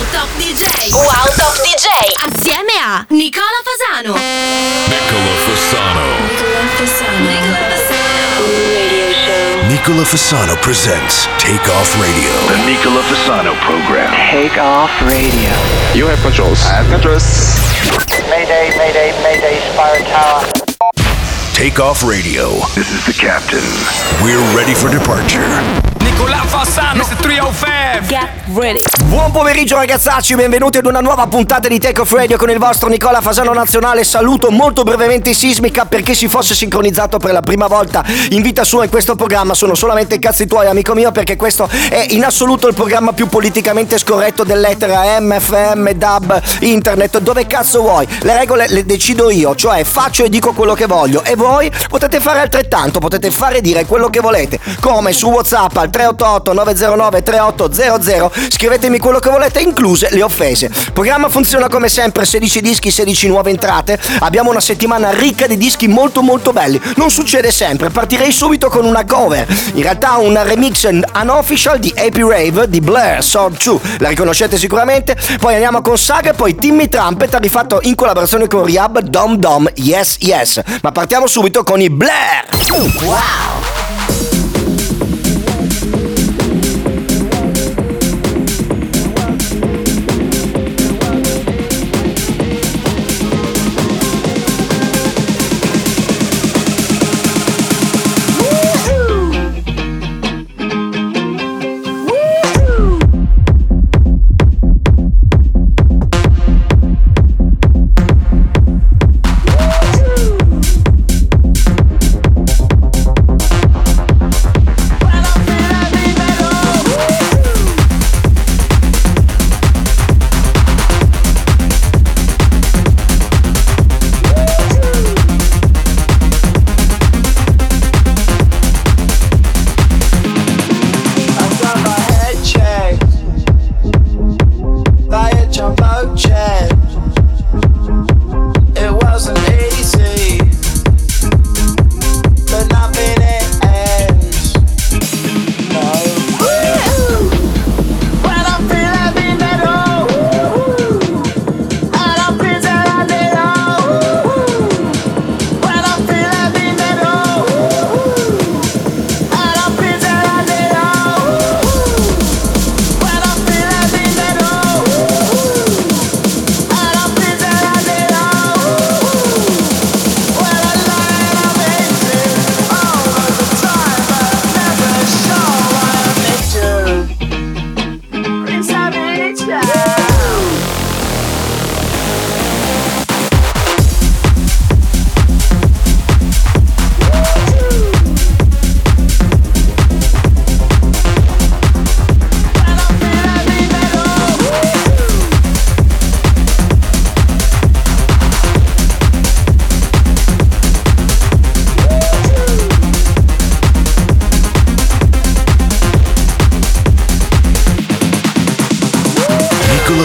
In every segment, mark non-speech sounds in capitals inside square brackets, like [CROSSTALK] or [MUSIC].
Wow Top DJ. Wow Top DJ. Assieme a Nicola Fasano. Nicola Fasano. Nicola Fasano. Nicola Fasano. Radio show. Nicola Fasano presents Take Off Radio. The Nicola Fasano program. Take off radio. You have controls. I have controls. Mayday, mayday, mayday, Spire Tower. Take Off Radio. This is the captain. We're ready for departure. Nicola Fassano, Mr. 305. Get ready. Buon pomeriggio ragazzacci, benvenuti ad una nuova puntata di Take Off Radio con il vostro Nicola Fasano Nazionale. Saluto molto brevemente Sismica perché si fosse sincronizzato per la prima volta in vita sua in questo programma. Sono solamente i cazzi tuoi, amico mio, perché questo è in assoluto il programma più politicamente scorretto dell'etere MFM, DAB, internet, dove cazzo vuoi. Le regole le decido io, cioè faccio e dico quello che voglio e voi potete fare altrettanto, potete fare dire quello che volete, come su WhatsApp al 388 909 3800, scrivetemi quello che volete, incluse le offese. Il programma funziona come sempre, 16 dischi, 16 nuove entrate. Abbiamo una settimana ricca di dischi molto molto belli. Non succede sempre, partirei subito con una cover. In realtà un remix unofficial di AP Rave di Blair Sword 2. La riconoscete sicuramente. Poi andiamo con Saga e poi Timmy Trumpet rifatto in collaborazione con Rihab Dom Dom Yes Yes. Ma partiamo subito con i Blair. I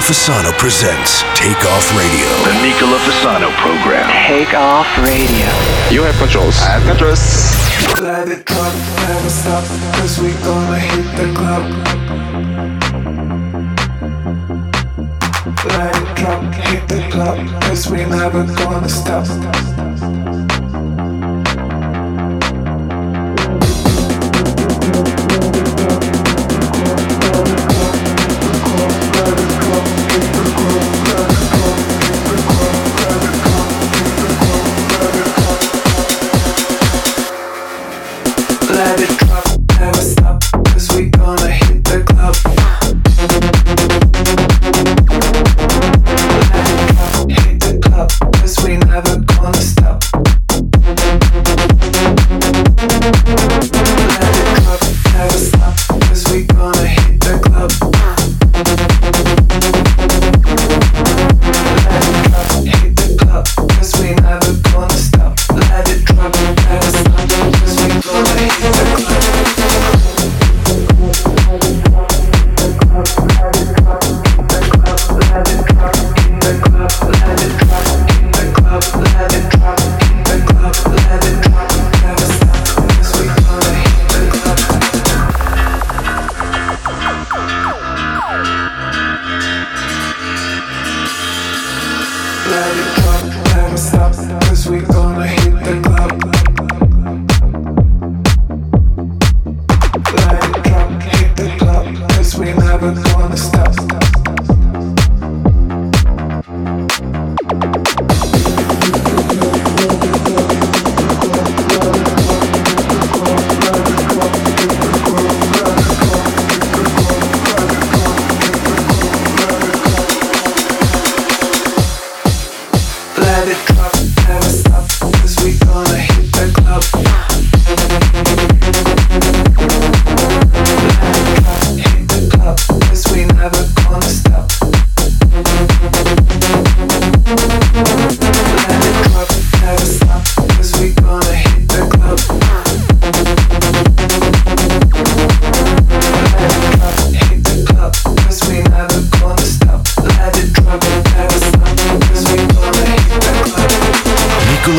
Fasano presents Take Off Radio. The Nicola Fasano program. Take off radio. You have controls. I have controls. Let it drop, never stop, cause we gonna hit the club. Let it drop, hit the club, cause we never gonna stop.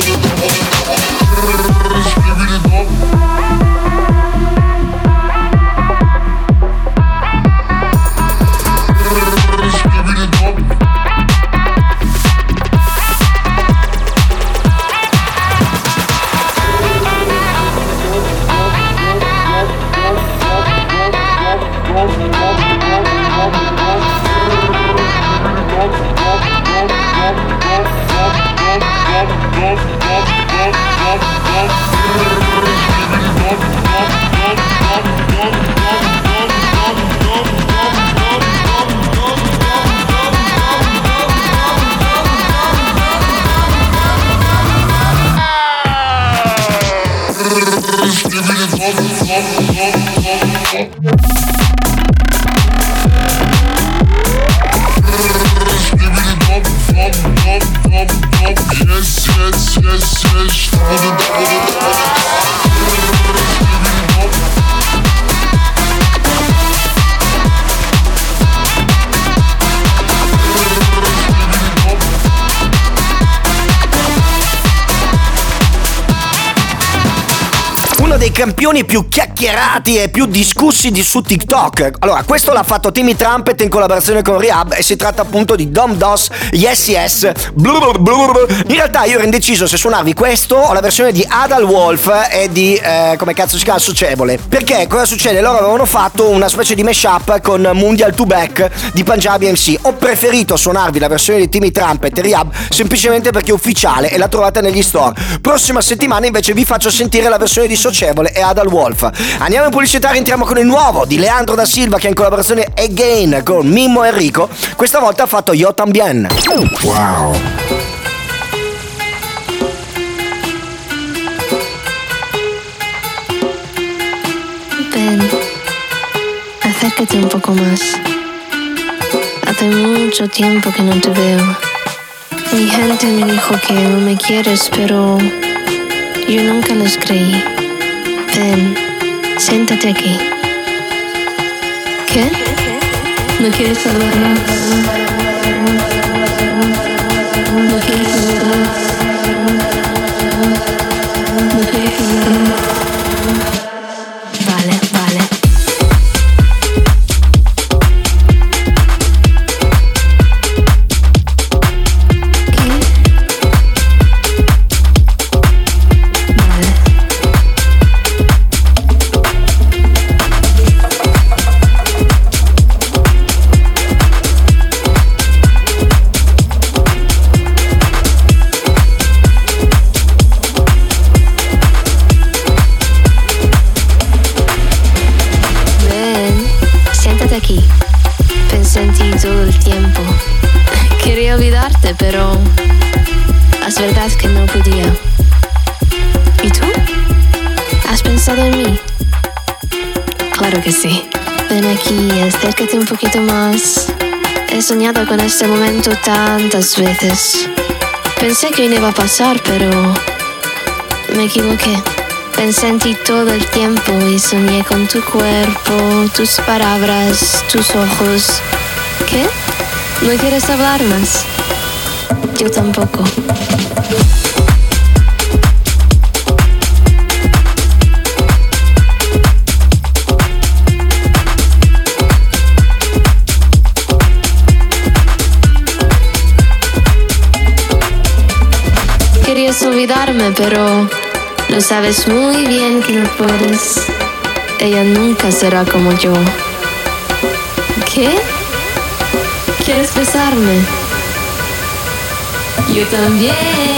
Uno dei campioni più chiacchierati e più discussi di su TikTok. Allora, questo l'ha fatto Timmy Trumpet in collaborazione con Rehab e si tratta appunto di Dom Dos Yes Yes. Blur, blur. In realtà io ero indeciso se suonarvi questo o la versione di Adal Wolf e di eh, come cazzo si chiama Socievole. Perché cosa succede? Loro avevano fatto una specie di mashup con Mundial to Back di Punjabi MC. Ho preferito suonarvi la versione di Timmy Trumpet e Rehab semplicemente perché è ufficiale e la trovate negli store. Prossima settimana invece vi faccio sentire la versione di Socievole e Adal Wolf. Andiamo in pubblicità, rientriamo con il nuovo di Leandro da Silva che è in collaborazione Again con Mimmo Enrico. Questa volta ha fatto Yo Tambien. Wow. Ven, acércate un poco más. Hace mucho tiempo que no te veo. Mi gente me dijo que no me quieres, pero yo nunca les creí. Ven, siéntate aquí. ¿Qué? ¿No quieres hablar más? soñado con este momento tantas veces. Pensé que iba a pasar, pero me equivoqué. Pensé en ti todo el tiempo y soñé con tu cuerpo, tus palabras, tus ojos. ¿Qué? ¿No quieres hablar más? Yo tampoco. olvidarme, pero lo sabes muy bien que no puedes. Ella nunca será como yo. ¿Qué? ¿Quieres besarme? Yo también.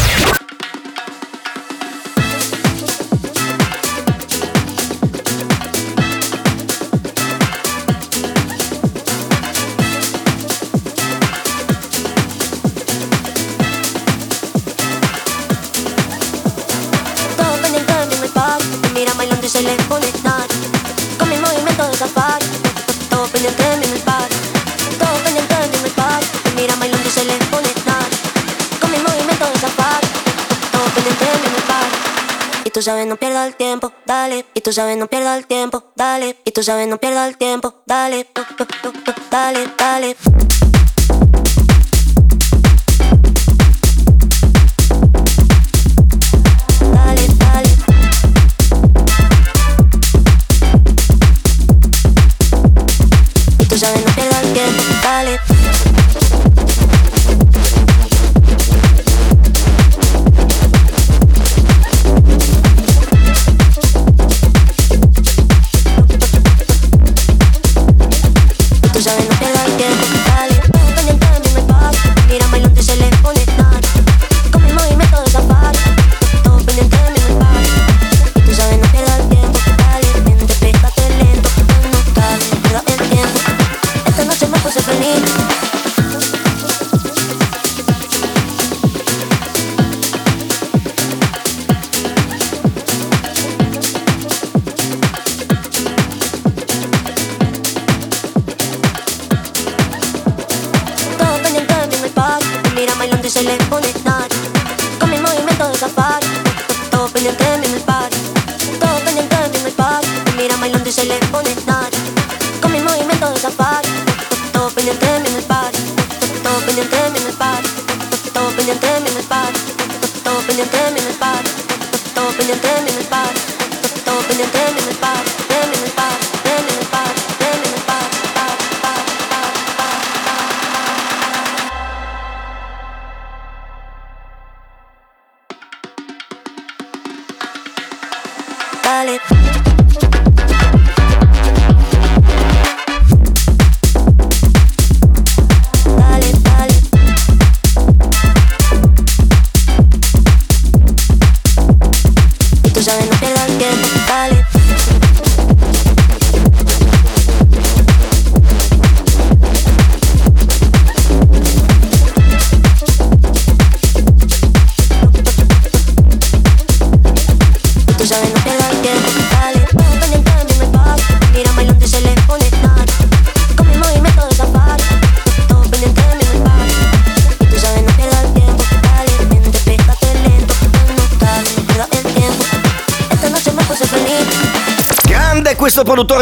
tú sabes, no pierdas el tiempo, dale. Y tú sabes, no pierdas el tiempo, dale. Y tú sabes, no pierdas el tiempo, dale. Uh, uh, uh, dale, dale. se le pone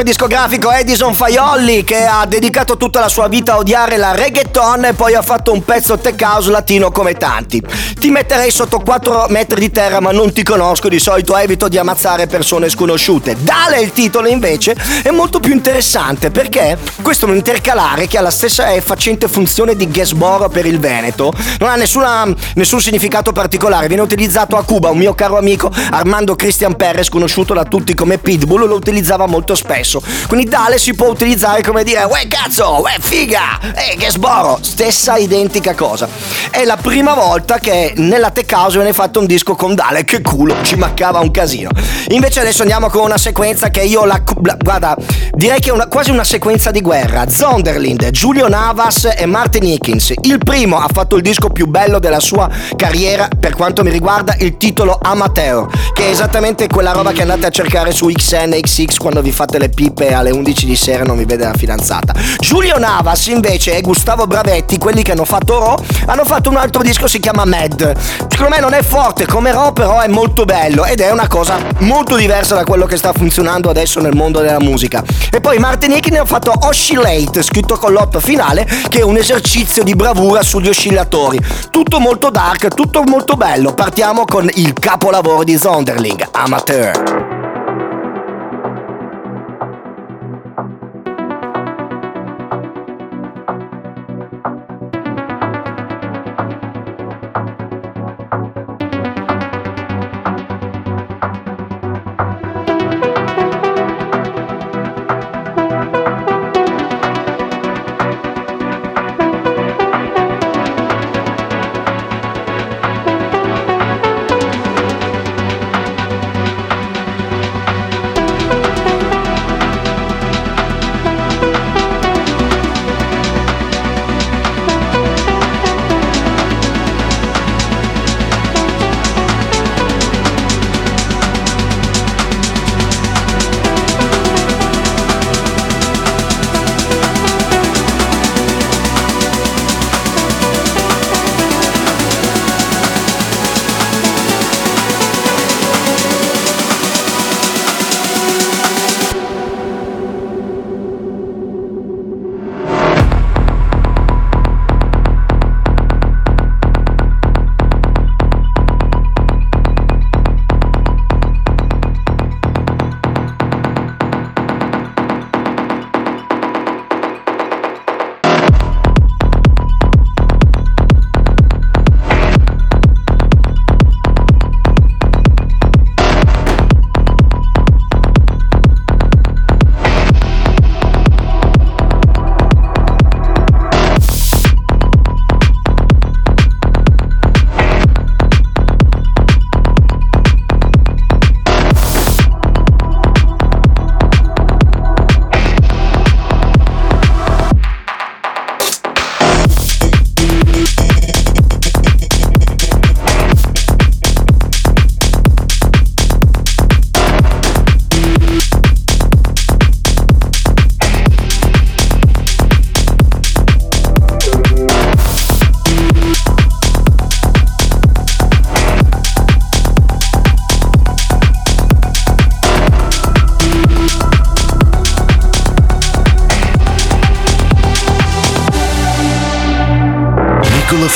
discografico Edison Faiolli che ha dedicato tutta la sua vita a odiare la reggaeton e poi ha fatto un pezzo tech house latino come tanti. Ti metterei sotto 4 metri di terra ma non ti conosco, di solito evito di ammazzare persone sconosciute. Dale il titolo invece è molto più interessante perché questo è un intercalare che ha la stessa facente funzione di Gasboro per il Veneto, non ha nessuna- nessun significato particolare, viene utilizzato a Cuba, un mio caro amico Armando Christian Perez, conosciuto da tutti come Pitbull, lo utilizzava molto spesso. Quindi Dale si può utilizzare come dire, uè cazzo, uè figa, eh Gasboro, stessa identica cosa. È la prima volta che nella Tech House viene fatto un disco con Dale, che culo, ci mancava un casino. Invece adesso andiamo con una sequenza che io la... la- guarda, direi che è una- quasi una sequenza di guerra. Zonderlind, Giulio Navas e Martin Hickins. Il primo ha fatto il disco più bello della sua carriera per quanto mi riguarda il titolo Amateur, che è esattamente quella roba che andate a cercare su XN e XX quando vi fate le pippe alle 11 di sera non vi vede la fidanzata. Giulio Navas invece e Gustavo Bravetti, quelli che hanno fatto Ro, hanno fatto un altro disco si chiama Mad. Secondo me non è forte come Ro, però è molto bello ed è una cosa molto diversa da quello che sta funzionando adesso nel mondo della musica. E poi Martin Hickey ne ha fatto Oscillate, scritto con l'otto finale, che è un esercizio di bravura sugli oscillatori. Tutto molto dark, tutto molto bello. Partiamo con il capolavoro di Zonderling, Amateur.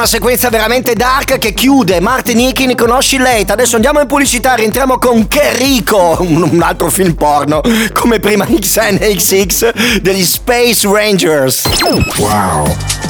Una sequenza veramente dark che chiude Martinichi, ne conosci late. Adesso andiamo in pubblicità, rientriamo con Che Rico, un, altro film porno, come prima XN e XX degli Space Rangers. Wow.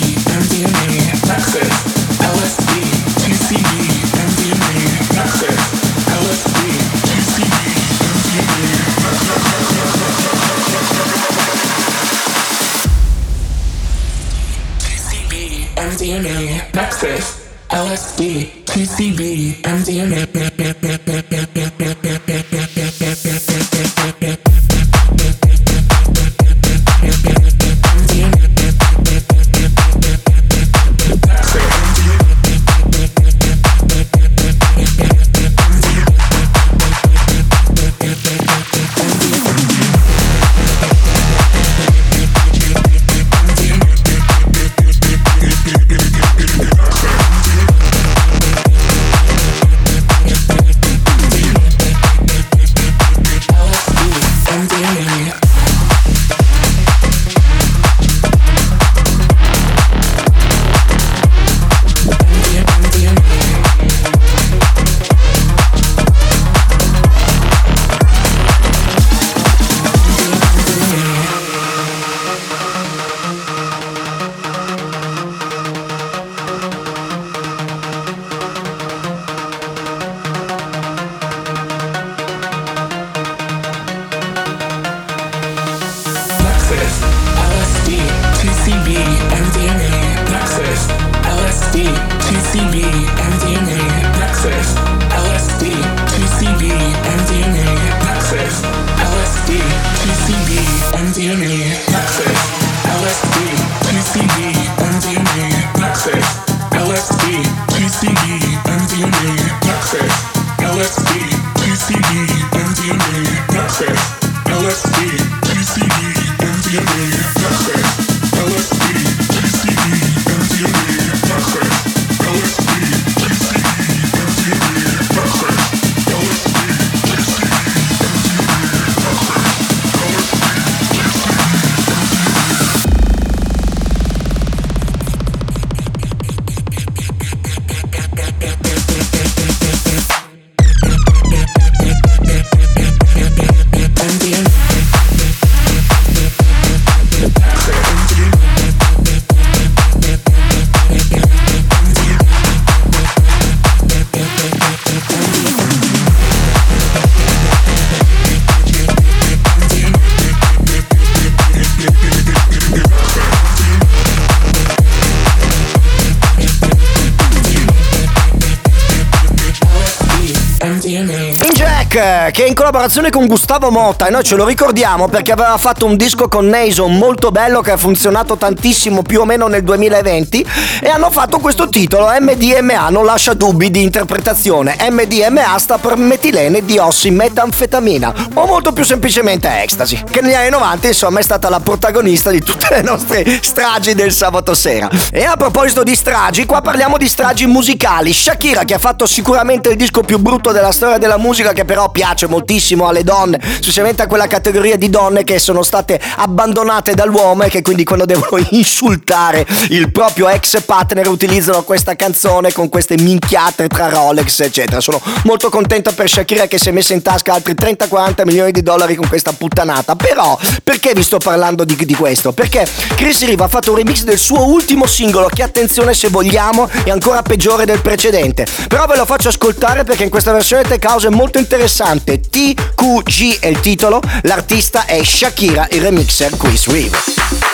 che è in collaborazione con Gustavo Motta, e noi ce lo ricordiamo perché aveva fatto un disco con Nason molto bello che ha funzionato tantissimo più o meno nel 2020 e hanno fatto questo titolo MDMA, non lascia dubbi di interpretazione. MDMA sta per metilene di ossimetanfetamina o molto più semplicemente ecstasy, che negli anni 90 insomma è stata la protagonista di tutte le nostre stragi del sabato sera. E a proposito di stragi, qua parliamo di stragi musicali. Shakira che ha fatto sicuramente il disco più brutto della storia della musica che però piace moltissimo alle donne, specialmente a quella categoria di donne che sono state abbandonate dall'uomo e che quindi quando devono [LAUGHS] insultare il proprio ex partner utilizzano questa canzone con queste minchiate tra Rolex eccetera. Sono molto contento per Shakira che si è messa in tasca altri 30-40 milioni di dollari con questa puttanata. Però perché vi sto parlando di, di questo? Perché Chris Riva ha fatto un remix del suo ultimo singolo che attenzione se vogliamo è ancora peggiore del precedente. Però ve lo faccio ascoltare perché in questa versione Tech House è molto interessante. TQG è il titolo, l'artista è Shakira, il remixer Chris Riva.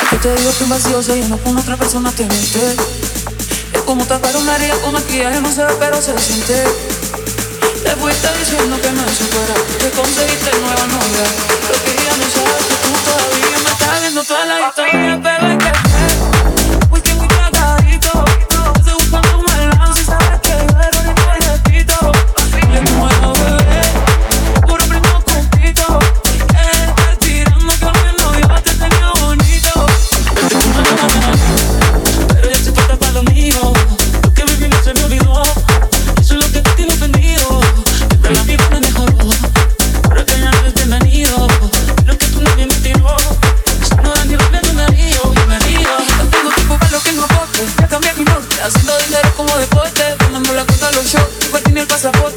Que te digo que un vacío se llena con otra persona te miente. Es como tapar una herida con maquillaje, no se ve pero se siente. Te fuiste diciendo que me supera, que conseguiste nueva novia. Lo que ella no sabe es que tú todavía me estás viendo toda la historia, bebé, pasaporte.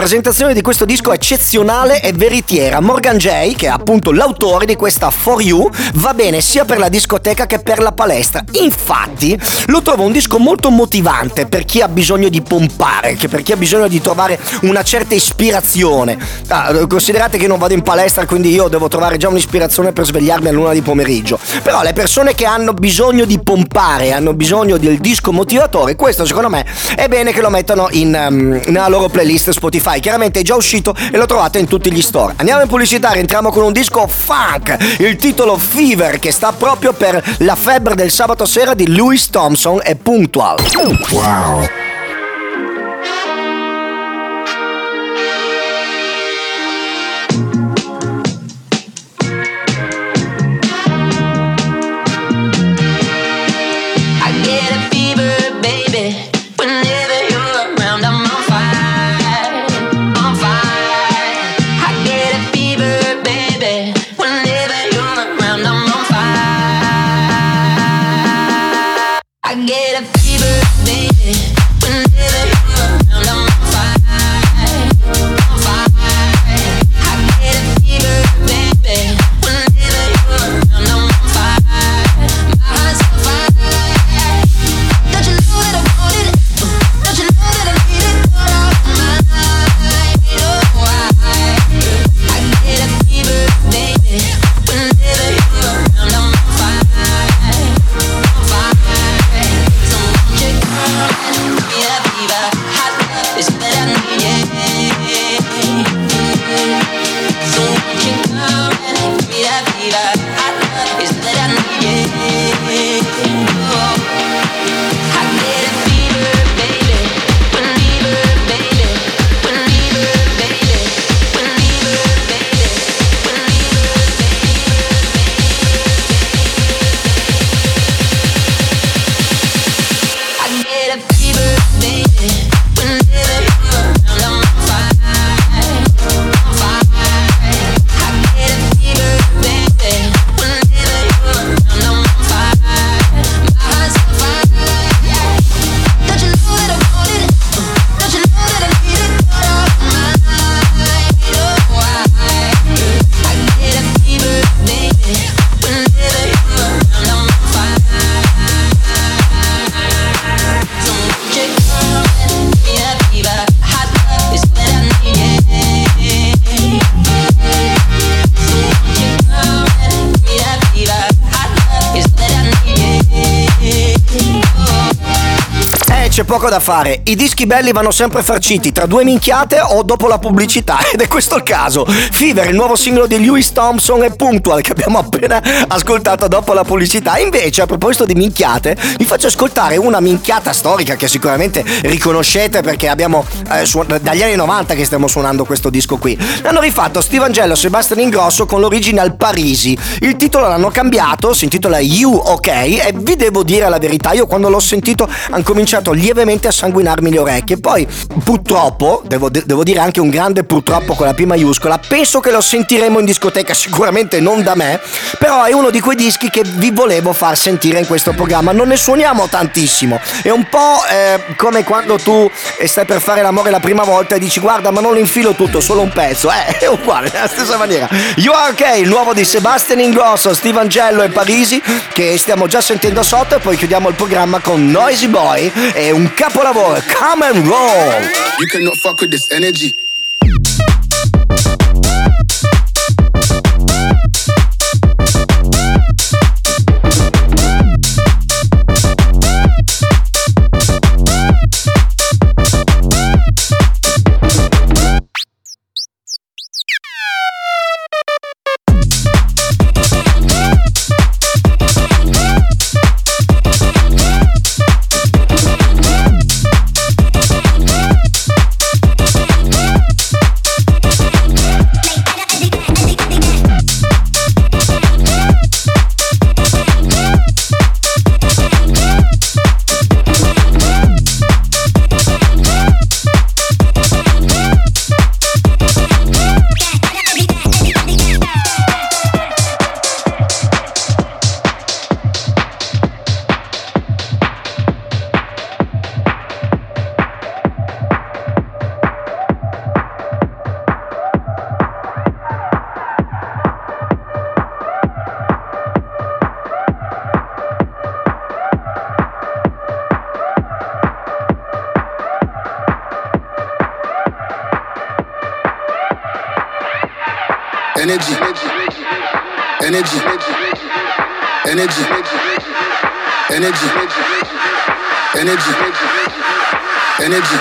Presentazione di questo disco eccezionale e veritiera. Morgan J, che è appunto l'autore di questa For You, va bene sia per la discoteca che per la palestra. Infatti, lo trovo un disco molto motivante per chi ha bisogno di pompare, che per chi ha bisogno di trovare una certa ispirazione. Ah, considerate che non vado in palestra, quindi io devo trovare già un'ispirazione per svegliarmi a luna di pomeriggio. Però le persone che hanno bisogno di pompare, hanno bisogno del disco motivatore, questo secondo me è bene che lo mettano in, um, nella loro playlist Spotify Spotify. Chiaramente è già uscito e lo trovate in tutti gli store. Andiamo in pubblicità, rientriamo con un disco funk, il titolo Fever, che sta proprio per la febbre del sabato sera di Louis Thompson e Punctual. Wow. Da fare. I dischi belli vanno sempre farciti tra due minchiate o dopo la pubblicità. [LAUGHS] Ed è questo il caso. Fever, il nuovo singolo di Louis Thompson e Punctual che abbiamo appena ascoltato dopo la pubblicità. Invece, a proposito di minchiate, vi faccio ascoltare una minchiata storica che sicuramente riconoscete perché abbiamo eh, suon- dagli anni 90 che stiamo suonando questo disco qui. L'hanno rifatto Steve Angelo e Sebastian Ingrosso con l'original Parisi. Il titolo l'hanno cambiato, si intitola You OK e vi devo dire la verità, io quando l'ho sentito hanno cominciato lievemente a sanguinarmi le orecchie. Poi purtroppo, devo, devo dire anche un grande purtroppo con la P maiuscola, penso che lo sentiremo in discoteca, sicuramente non da me, però è uno di quei dischi che vi volevo far sentire in questo programma. Non ne suoniamo tantissimo, è un po' eh, come quando tu stai per fare l'amore la prima volta e dici guarda ma non lo infilo tutto, solo un pezzo, eh, è uguale, nella stessa maniera. You Are OK, il nuovo di Sebastian Ingrosso, Steve Angelo e Parisi, che stiamo già sentendo sotto e poi chiudiamo il programma con Noisy Boy e un capolavoro, Come and Roll. You cannot fuck with this. Energy.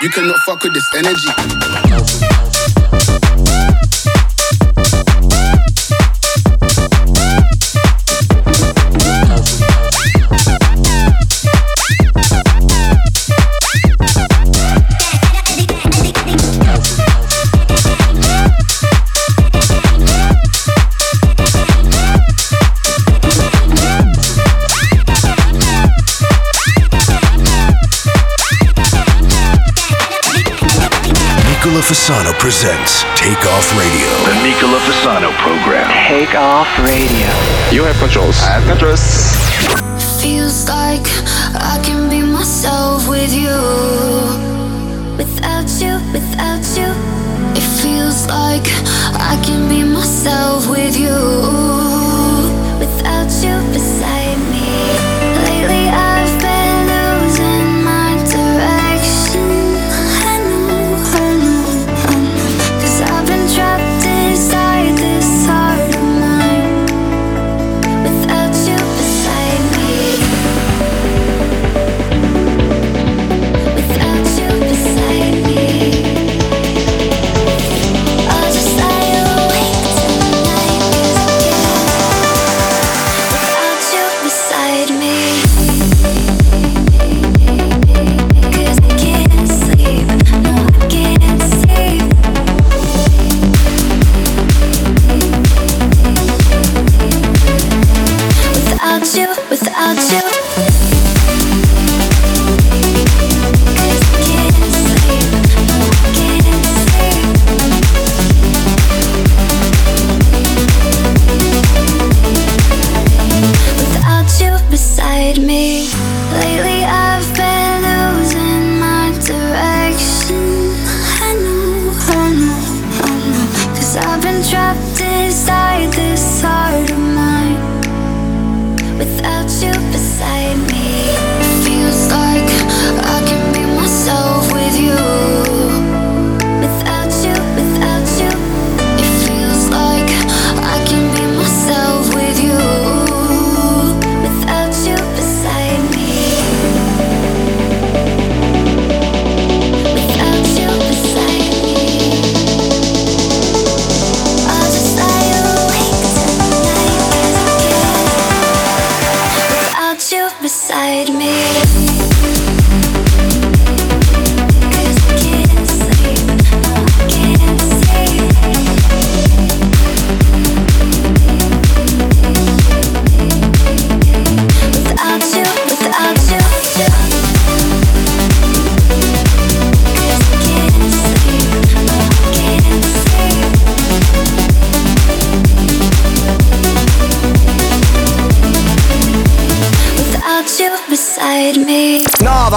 You cannot fuck with this energy. Fasano presents Take Off Radio. The Nicola Fasano program. Take off radio. You have controls. I have controls. Feels like I can be myself with you. Without you, without you. It feels like I can be myself with you. Without you beside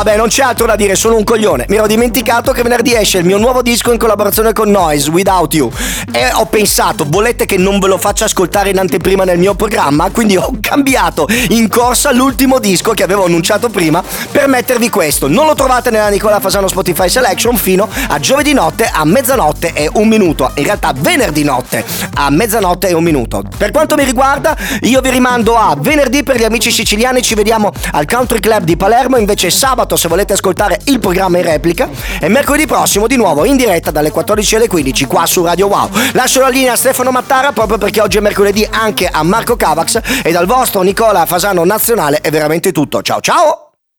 vabbè, non c'è altro da dire, sono un coglione. Mi ero dimenticato che venerdì esce il mio nuovo disco in collaborazione con Noise, Without You. E ho pensato, volete che non ve lo faccia ascoltare in anteprima nel mio programma? Quindi ho cambiato in corsa l'ultimo disco che avevo annunciato prima per mettervi questo. Non lo trovate nella Nicola Fasano Spotify Selection fino a giovedì notte a mezzanotte e un minuto. In realtà venerdì notte a mezzanotte e un minuto. Per quanto mi riguarda, io vi rimando a venerdì per gli amici siciliani, ci vediamo al Country Club di Palermo, invece sabato se volete ascoltare il programma in replica e mercoledì prossimo di nuovo in diretta dalle 14 alle 15 qua su Radio Wow. Lascio la linea a Stefano Mattara proprio perché oggi è mercoledì anche a Marco Cavax e dal vostro Nicola Fasano Nazionale è veramente tutto. Ciao ciao!